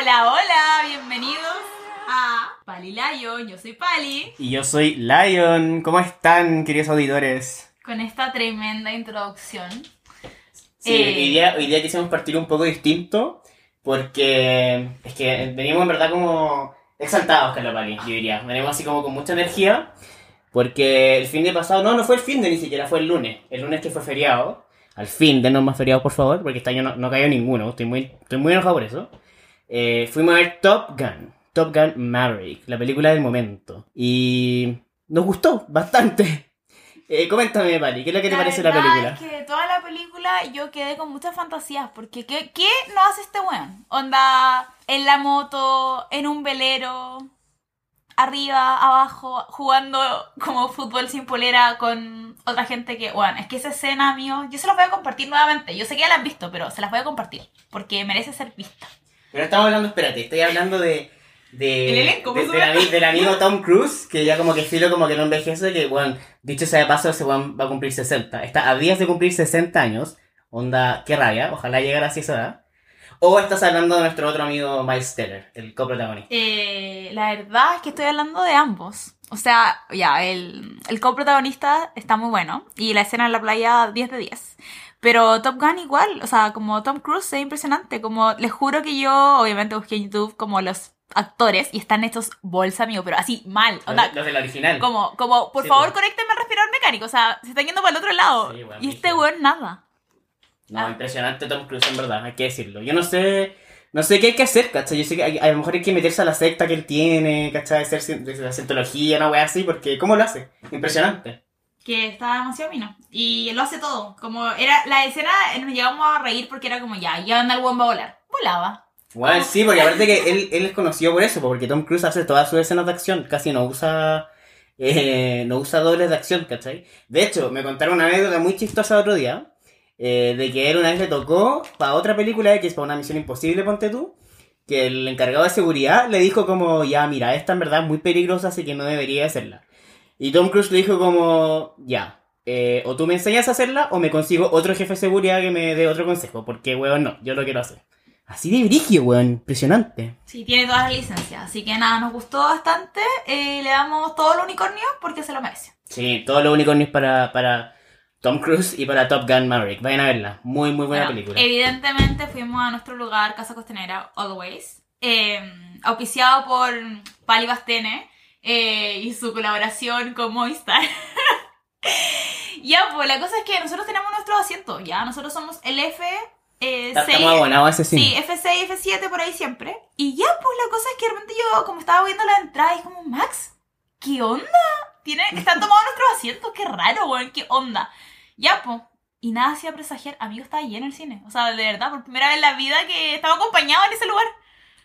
Hola, hola, bienvenidos a Pali Lion. Yo soy Pali. Y yo soy Lion. ¿Cómo están, queridos auditores? Con esta tremenda introducción. Sí, Eh, hoy, día, hoy día quisimos partir un poco distinto porque es que venimos en verdad como exaltados con la Pali, yo diría. Venimos así como con mucha energía porque el fin de pasado, no, no fue el fin de ni siquiera, fue el lunes. El lunes que fue feriado. Al fin, denos más feriados, por favor, porque este año no, no cayó ninguno. Estoy muy, estoy muy enojado por eso. Eh, fuimos a ver Top Gun. Top Gun Maverick, la película del momento. Y nos gustó bastante. Eh, coméntame, Pali, ¿qué es lo que te parece la película? Es que toda la película yo quedé con muchas fantasías. Porque ¿qué, qué no hace este weón? Onda en la moto, en un velero, arriba, abajo, jugando como fútbol sin polera con otra gente que, bueno, es que esa escena, amigo, yo se las voy a compartir nuevamente. Yo sé que ya la han visto, pero se las voy a compartir. Porque merece ser vista. Pero estamos hablando, espérate, estoy hablando de. De, El elenco, de- supuesto. ami- del amigo Tom Cruise, que ya como que filo como que no envejece, que bueno, dicho sea de paso, ese va a cumplir 60. Está a días de cumplir 60 años. Onda, qué rabia, ojalá llegara así esa edad. O estás hablando de nuestro otro amigo Miles Teller, el coprotagonista. Eh, la verdad es que estoy hablando de ambos. O sea, ya, el, el coprotagonista está muy bueno. Y la escena en la playa, 10 de 10. Pero Top Gun igual, o sea, como Tom Cruise es impresionante. Como les juro que yo, obviamente, busqué en YouTube como los actores y están hechos bolsa, amigo, pero así mal. Los, los del original. como, como, por Sí, favor, pues. conéctenme al respirador mecánico. O sea, se están yendo para el otro lado. Sí, y este weón nada. No, Ah. impresionante Tom Cruise en verdad, hay que decirlo. Yo no sé, no sé qué hay que hacer, ¿cachai? Yo sé que hay- a lo mejor hay que meterse a la secta que él tiene, ¿cachai? Hacer de la cientología, una wea así, porque ¿cómo lo hace? Impresionante. Que está demasiado fino. Y lo hace todo. Como era la escena, eh, nos llegamos a reír porque era como ya, ya anda el buen va a volar. Volaba. Bueno, sí, porque aparte que él, él es conocido por eso, porque Tom Cruise hace todas sus escenas de acción, casi no usa eh, no usa dobles de acción, ¿cachai? De hecho, me contaron una anécdota muy chistosa el otro día, eh, de que él una vez le tocó para otra película X, para una misión imposible, ponte tú, que el encargado de seguridad le dijo como, ya, mira, esta en verdad es muy peligrosa, así que no debería hacerla. Y Tom Cruise le dijo como, ya, eh, o tú me enseñas a hacerla o me consigo otro jefe de seguridad que me dé otro consejo, porque, weón, no, yo lo quiero hacer. Así de brigio, weón, impresionante. Sí, tiene todas las licencias. Así que nada, nos gustó bastante. Eh, le damos todo el unicornio porque se lo merece. Sí, todos los unicornios para, para Tom Cruise y para Top Gun Maverick. Vayan a verla, muy, muy buena Bueno, película. Evidentemente fuimos a nuestro lugar, Casa Costanera, Always. eh, auspiciado por Pali Bastene eh, y su colaboración con Movistar. ya, pues la cosa es que nosotros tenemos nuestros asientos, ya. Nosotros somos el F. Eh, Está- 6, Estamos abonados ese Sí, cine. F6, F7 por ahí siempre. Y ya, pues la cosa es que de repente yo, como estaba viendo la entrada, y como, Max, ¿qué onda? Tiene, están tomados nuestros asientos, qué raro, weón, qué onda. Ya, pues. Y nada hacía presagiar, amigo, estaba lleno el cine. O sea, de verdad, por primera vez en la vida que estaba acompañado en ese lugar.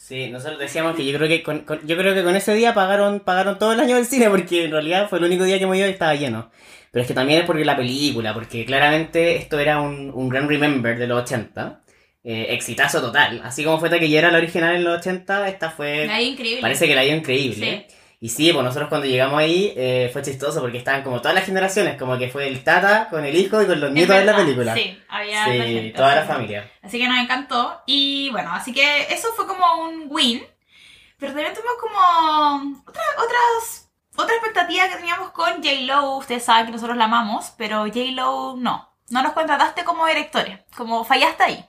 Sí, nosotros decíamos que yo creo que con, con- yo creo que con ese día pagaron, pagaron todo el año del cine, porque en realidad fue el único día que hemos ido y estaba lleno. Pero es que también es porque la película, porque claramente esto era un, un gran remember de los 80. Eh, exitazo total. Así como fue taquillera la original en los 80, esta fue... Ahí increíble. Parece que la dio increíble. Y sí, pues nosotros cuando llegamos ahí eh, fue chistoso porque estaban como todas las generaciones, como que fue el tata con el hijo y con los nietos de la película. Sí, había Sí, harta gente, toda la familia. Así que nos encantó. Y bueno, así que eso fue como un win. Pero también tuvimos como otra, otras, otra expectativa que teníamos con J-Lo. Ustedes saben que nosotros la amamos, pero J-Lo no. No nos contrataste como directores. Como fallaste ahí.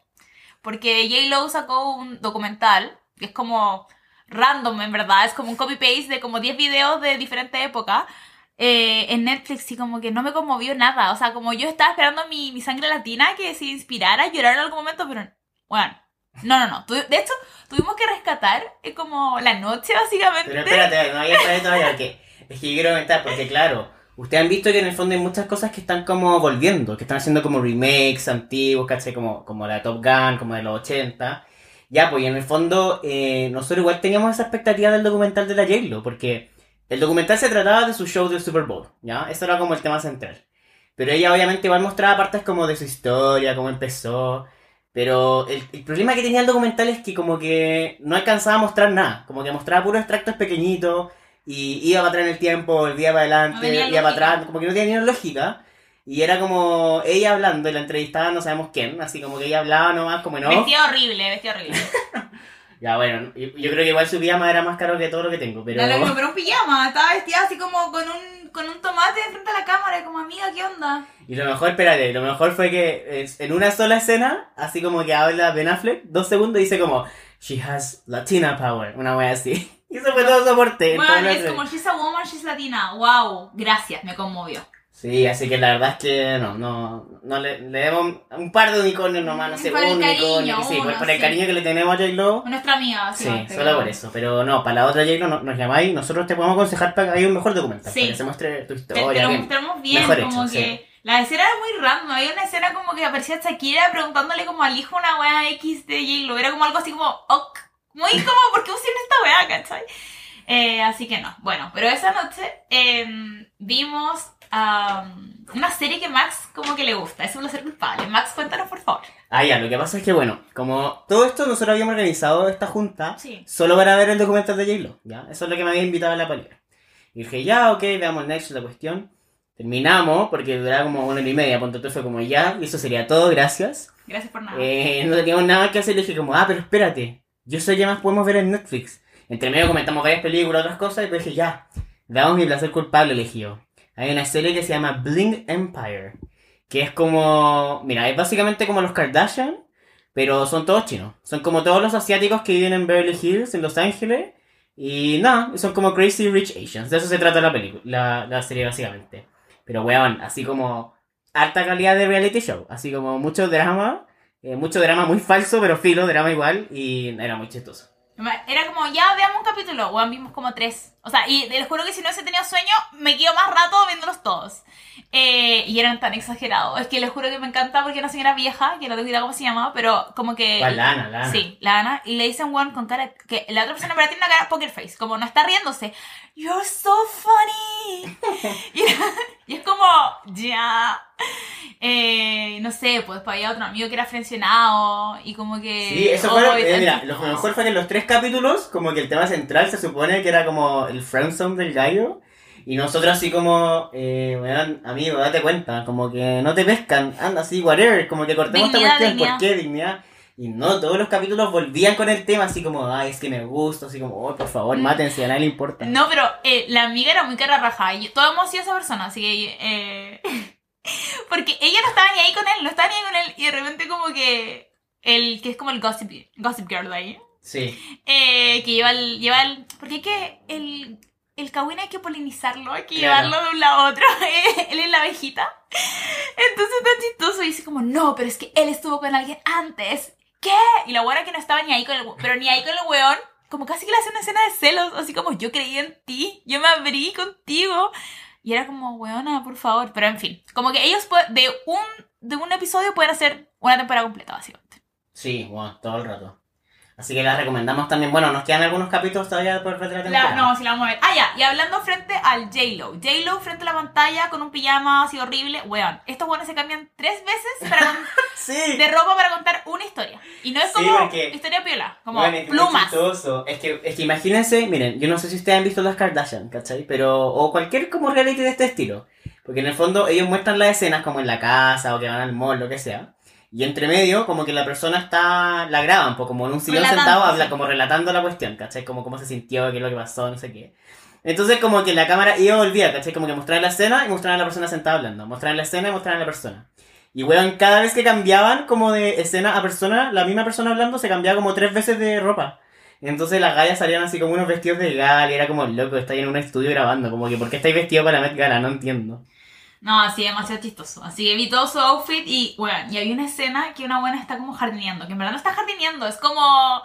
Porque J-Lo sacó un documental que es como random, en verdad. Es como un copy-paste de como 10 videos de diferentes épocas. eh, en Netflix y como que no me conmovió nada. O sea, como yo estaba esperando mi, mi sangre latina que se inspirara, llorar en algún momento, pero bueno. No, no, no. De hecho, tuvimos que rescatar eh, como la noche, básicamente. Pero espérate, no sabido todavía que es que quiero comentar, porque claro, ustedes han visto que en el fondo hay muchas cosas que están como volviendo, que están haciendo como remakes antiguos, ¿cachai? Como, como la de Top Gun, como de los 80. Ya, pues y en el fondo, eh, nosotros igual teníamos esa expectativa del documental de la J-Lo, porque el documental se trataba de su show del Super Bowl, ¿ya? Eso era como el tema central. Pero ella obviamente igual mostraba partes como de su historia, cómo empezó. Pero el, el problema que tenía el documental es que como que no alcanzaba a mostrar nada. Como que mostraba puros extractos pequeñitos y iba para atrás en el tiempo, volvía para No adelante, tenía iba para lógica. atrás, como que no tenía ni lógica. Y era como ella hablando y la entrevistaba no sabemos quién, así como que ella hablaba nomás como off. Vestía horrible, vestía horrible. Ya, bueno, yo, yo creo que igual su pijama era más caro que todo lo que tengo, pero... No lo mismo, pero un pijama. Estaba vestida así como con un, con un tomate frente a la cámara. Como, amiga, ¿qué onda? Y lo mejor, espérate, lo mejor fue que en una sola escena, así como que habla Ben Affleck, dos segundos, dice como, She has Latina power, una wea así. Y eso fue todo soporte. Bueno, es como, she's a woman, she's latina. Wow, gracias, me conmovió. Sí, así que la verdad es que no, no, no le, le demos un par de unicornios nomás, no sé, Por el un cariño, unicornio, que sí, por, uno, por el sí. cariño que le tenemos a J-Lo. Nuestra amiga, Sí, básicamente, solo por eso. Pero no, para la otra J-Lo no- nos llamáis, nosotros te podemos aconsejar para que haya un mejor documental, Sí. para que se muestre tu historia. te lo bien. mostramos bien, Mejor como hecho, que sí. la escena era muy random. Había una escena como que aparecía Shakira preguntándole como al hijo una wea X de J-Lo. Era como algo así como, ok. Muy como, ¿por qué usan esta wea, cachai? Eh, así que no. Bueno, pero esa noche em, vimos una serie que Max como que le gusta. Eso es lo ser culpable. Max, cuéntanos por favor. Ah, ya, lo que pasa es que, bueno, como todo esto nosotros habíamos organizado esta junta Sí. solo para ver el documental de J-Lo, ¿ya? Eso es lo que me había invitado a la palera. Y dije, ya, ok, veamos Next, la cuestión. Terminamos, porque duraba como una hora y media, punto tú fue como ya, y eso sería todo, gracias. Gracias por nada. Eh, no teníamos nada que hacer, le dije como, ah, pero espérate, yo sé qué más podemos ver en Netflix. Entre medio comentamos varias películas, otras cosas, y pues dije, ya, veamos mi placer culpable, elegí yo. Hay una serie que se llama Bling Empire, que es como, mira, es básicamente como los Kardashian, pero son todos chinos. Son como todos los asiáticos que viven en Beverly Hills, en Los Ángeles, y nada, son como Crazy Rich Asians. De eso se trata la película, la, la serie básicamente. Pero weón, así como alta calidad de reality show, así como mucho drama, eh, mucho drama muy falso, pero filo, drama igual, y era muy chistoso. Era como, ya veamos un capítulo. Weón, vimos como tres. O sea, y les juro que si no hubiese tenido sueño, me quedo más rato viéndolos todos. Eh, y eran tan exagerados. Es que les juro que me encanta porque una señora vieja, que no idea cómo se llama, pero como que. La Ana, la Ana. Sí, la Ana. Y le dicen one con cara. Que la otra persona verdad tiene una cara poker face. Como no está riéndose. You're so funny. y, y es como, ya. Eh, no sé, pues después había otro amigo que era frencionado. Y como que. Sí, eso oh, fue, y eh, mira, lo mejor fue que en los tres capítulos, como que el tema central se supone que era como el friendzone del gallo, y nosotros así como, eh, weón, amigo, date cuenta, como que no te pescan, anda así, whatever, como que cortemos Dignidad, esta cuestión. ¿por qué dignidad? Y no, todos los capítulos volvían con el tema, así como, ay, es que me gusta, así como, oh, por favor, Mm. mátense, a nadie le importa. No, pero eh, la amiga era muy cara raja. Y todos hemos sido esa persona, así que. eh, porque ella no estaba ni ahí con él, no estaba ni ahí con él. Y de repente, como que. El que es como el gossip, gossip girl de ahí. Sí, eh, que lleva el. Lleva el porque hay que. El, el kawin hay que polinizarlo, hay que Claro. llevarlo de un lado a otro. él es la abejita. Entonces tan chistoso. Y dice como, no, pero es que él estuvo con alguien antes. ¿Qué? Y la buena que no estaba ni ahí con el. Pero ni ahí con el weón. Como casi que le hace una escena de celos. Así como, yo creí en ti. Yo me abrí contigo. Y era como, weona, por favor. Pero en fin. Como que ellos de un, de un episodio pueden hacer una temporada completa, básicamente. sí, bueno, todo el rato. Así que la recomendamos también, bueno, nos quedan algunos capítulos todavía por ver de la temporada. no, si la vamos a ver. Ah, ya, y hablando frente al J-Lo. J-Lo frente a la pantalla con un pijama así horrible. Weón, estos weones se cambian tres veces para con- Sí. de ropa para contar una historia. Y no es Sí, como porque- historia piola, como Bueno, es plumas. Es que, es que imagínense, miren, yo no sé si ustedes han visto las Kardashian, ¿cachai? Pero, o cualquier como reality de este estilo. Porque en el fondo ellos muestran las escenas como en la casa o que van al mall, lo que sea. Y entre medio, como que la persona está, la graban, pues como en un sillón Relatando, sentado, habla, como relatando la cuestión, ¿cachai? Como cómo se sintió, qué es lo que pasó, no sé qué. Entonces como que la cámara iba y volvía, ¿cachai? Como que mostraban la escena y mostraban a la persona sentada hablando. Mostraban la escena y mostraban a la persona. Y weón, cada vez que cambiaban como de escena a persona, la misma persona hablando se cambiaba como tres veces de ropa. Entonces las gallas salían así como unos vestidos de gala y era como loco, estáis en un estudio grabando, como que ¿por qué estáis vestidos para la Met Gala? No entiendo. No, así demasiado chistoso. Así que vi todo su outfit y, bueno, y había una escena que una buena está como jardineando, que en verdad no está jardineando, es como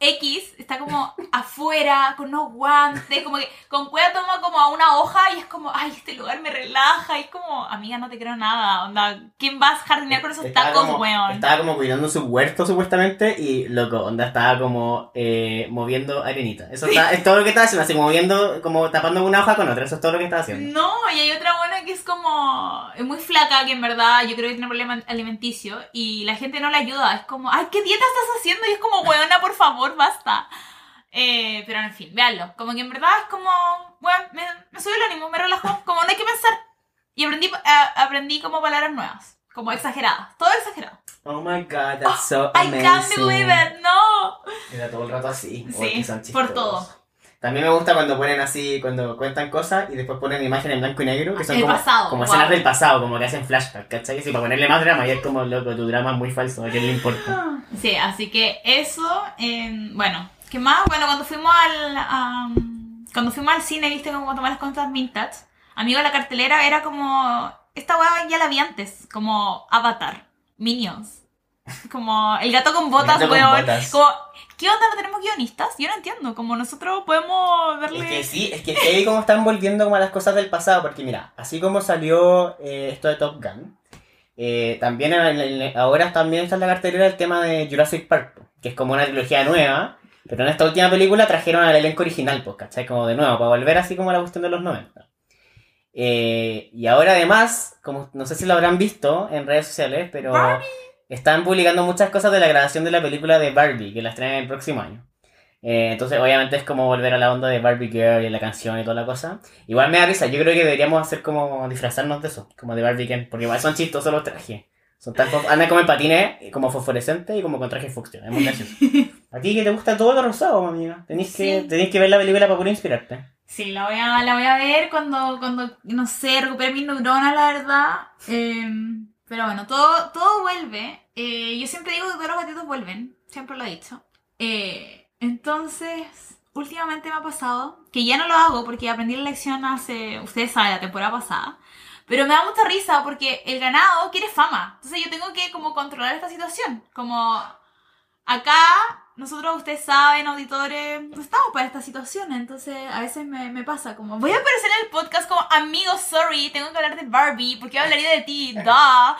X, está como afuera, con unos guantes, como que con cueva toma como a una hoja y es como, ay, este lugar me relaja, y es como, amiga, no te creo nada, onda, ¿quién vas a jardinear con esos Estaba tacos, como, weón? Estaba como cuidando su huerto supuestamente y loco, onda estaba como eh, moviendo arenita. Eso está, es todo lo que estaba haciendo, así moviendo, como tapando una hoja con otra, eso es todo lo que estaba haciendo. No, y hay otra buena que es como. Es muy flaca, que en verdad yo creo que tiene problema alimenticio. Y la gente no le ayuda. Es como, ay, ¿qué dieta estás haciendo? Y es como, weona, por favor, basta. Eh, pero en fin, véanlo. Como que en verdad es como. Bueno, me, me sube el ánimo, me relajó. Como no hay que pensar. Y aprendí, a- aprendí como palabras nuevas. como exageradas, todo exagerado. Oh my god, that's so I amazing. can't believe it, no. Era todo el rato así. Sí, que son por todo. También me gusta cuando ponen así, cuando cuentan cosas y después ponen imágenes en blanco y negro que son El como, pasado, como wow. escenas del pasado, como que hacen flashback, ¿cachai? Sí, para ponerle más drama y es como, loco, tu drama es muy falso, ¿a quién le importa? Sí, así que eso, eh, bueno, ¿qué más? Bueno, cuando fuimos al, am, cuando fuimos al cine, viste como tomar las cosas vintage, amigo, la cartelera era como, esta weá ya la vi antes, como Avatar, Minions, como el gato con botas, gato con weón, botas. como, ¿qué onda no tenemos guionistas? Yo no entiendo, como nosotros podemos verle... Es que sí, es que ahí como están volviendo como a las cosas del pasado, porque mira, así como salió eh, esto de Top Gun, eh, también en- en- ahora también está en la cartelera el tema de Jurassic Park, que es como una trilogía nueva, pero en esta última película trajeron al elenco original, pues, ¿cachai? Como de nuevo, para volver así como a la cuestión de los 90. Eh, y ahora además, como no sé si lo habrán visto en redes sociales, pero Barbie. Están publicando muchas cosas de la grabación de la película de Barbie, que la estrenan el próximo año. Eh, entonces, obviamente es como volver a la onda de Barbie Girl y la canción y toda la cosa. Igual me da risa, yo creo que deberíamos hacer como disfrazarnos de eso, como de Barbie Ken, porque igual son chistosos los trajes. Son tan andan como en patines, como fosforescentes y como con traje fucsia. Es muy gracioso. A ti que te gusta todo lo rosado, amiga. Tenéis que, Sí. tenéis que ver la película para poder inspirarte. Sí, la voy a, la voy a ver cuando, cuando, no sé, recupere mis neuronas, la verdad. Eh, pero bueno, todo, todo vuelve. Eh, yo siempre digo que todos los gatitos vuelven. Siempre lo he dicho. Eh, entonces, últimamente me ha pasado, que ya no lo hago porque aprendí la lección hace, ustedes saben, la temporada pasada. Pero me da mucha risa porque el ganado quiere fama. Entonces yo tengo que como controlar esta situación. Como acá, nosotros, ustedes saben, auditores, no estamos para esta situación. Entonces a veces me, me pasa como, voy a aparecer en el podcast como, amigo, sorry, tengo que hablar de Barbie, porque hablaría de ti, da.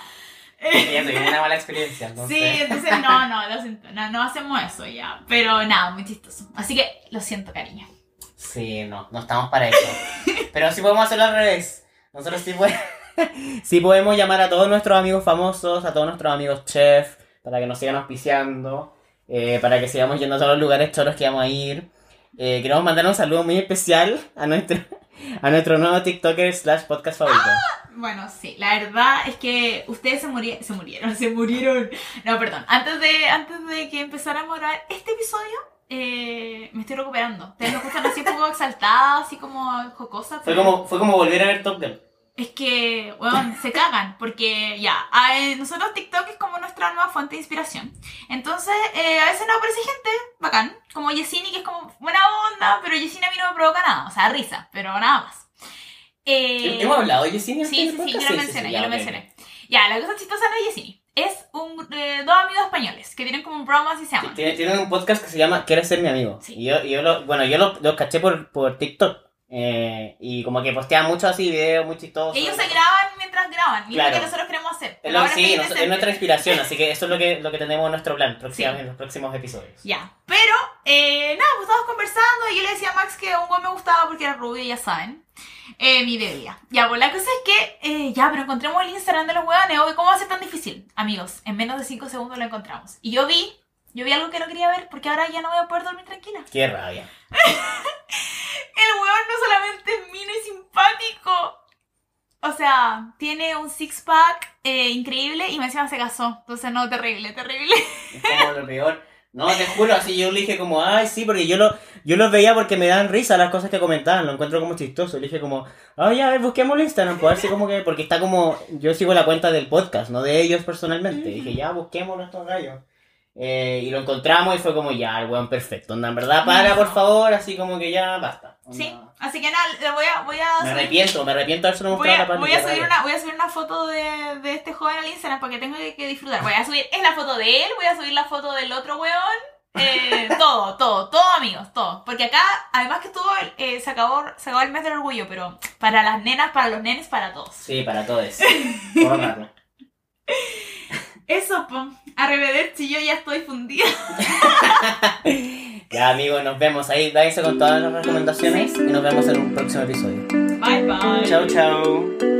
Ya una mala experiencia, entonces. Sí, entonces no, no, lo siento, no, no hacemos eso ya. Pero nada, muy chistoso. Así que lo siento, cariño. Sí, no, no estamos para eso. Pero sí podemos hacerlo al revés. Nosotros sí, podemos sí podemos llamar a todos nuestros amigos famosos, a todos nuestros amigos chef, para que nos sigan auspiciando, eh, para que sigamos yendo a todos los lugares choros que vamos a ir. Eh, queremos mandar un saludo muy especial a nuestro, a nuestro nuevo TikToker slash podcast favorito. Bueno, sí, la verdad es que ustedes se, muri- se murieron, se murieron. No, perdón, antes de, antes de que empezáramos a grabar este episodio, eh, me estoy recuperando. Ustedes me escuchan así un poco exaltada, así como jocosa. Fue pero- como, fue como volver a ver Top Gun. Es que, weón, se cagan, porque ya, eh, nosotros TikTok es como nuestra nueva fuente de inspiración. Entonces, eh, a veces nos aparece gente bacán, como Yesini, que es como buena onda, pero Yesini a mí no me provoca nada, o sea, risa, pero nada más. Eh, ¿Hemos hablado de antes Sí, sí, sí, yo lo mencioné, yo lo mencioné. Ya, la cosa chistosa no es Yesini, es un, eh, dos amigos españoles que tienen como un broma y se llaman. Tienen, tienen un podcast que se llama ¿Quieres ser mi amigo? Sí. Y yo, yo lo, bueno, yo los los caché por, por TikTok. Eh, y como que postean mucho así videos muy chistosos. Ellos se graban mientras graban, y es lo Claro. que nosotros queremos hacer. Pero lo- ahora sí, nos- es nuestra inspiración, así que eso es lo que, lo que tenemos en nuestro plan próximamente, en los próximos episodios. Ya, pero eh, nada, pues estábamos conversando y yo le decía a Max que un me gustaba porque era rubio, ya saben. Eh, mi bebida. Ya, pues la cosa es que, eh, ya, pero encontremos el Instagram de los hueones. obvio, ¿Cómo va a ser tan difícil? Amigos, en menos de 5 segundos lo encontramos. Y yo vi, yo vi algo que no quería ver porque ahora ya no voy a poder dormir tranquila. Qué rabia. El hueón no solamente es mino y simpático. O sea, tiene un six-pack eh, increíble y me encima se casó. Entonces, no, terrible, terrible. Es como lo peor. No, te juro, así yo le dije como, ay, sí, porque yo lo, yo los veía porque me dan risa las cosas que comentaban, lo encuentro como chistoso. Le dije como, ay, a ver, busquemos el Instagram, pues a ver si como que, porque está como, yo sigo la cuenta del podcast, no de ellos personalmente. Dije, ya, busquemos estos gallos. Eh, y lo encontramos y fue como, ya, el weón perfecto. Onda, en verdad, para, por favor, así como que ya, basta. Onda, Sí, así que nada, le voy a, voy a Me subir- arrepiento, me arrepiento de haberse mostrado a, la voy, a subir una, voy a subir una foto de, de este joven al Instagram porque tengo que, que disfrutar. Voy a subir, es la foto de él, voy a subir la foto del otro weón. eh, todo, todo, todo amigos, todo. Porque acá, además que estuvo, eh, se, acabó, se acabó el mes del orgullo, pero para las nenas, para los nenes, para todos. Sí, para todos. Eso, po. Arrivederci, yo ya estoy fundida. Ya amigos, nos vemos ahí. Váyanse con todas las recomendaciones y nos vemos en un próximo episodio. Bye, bye. Chao, chao.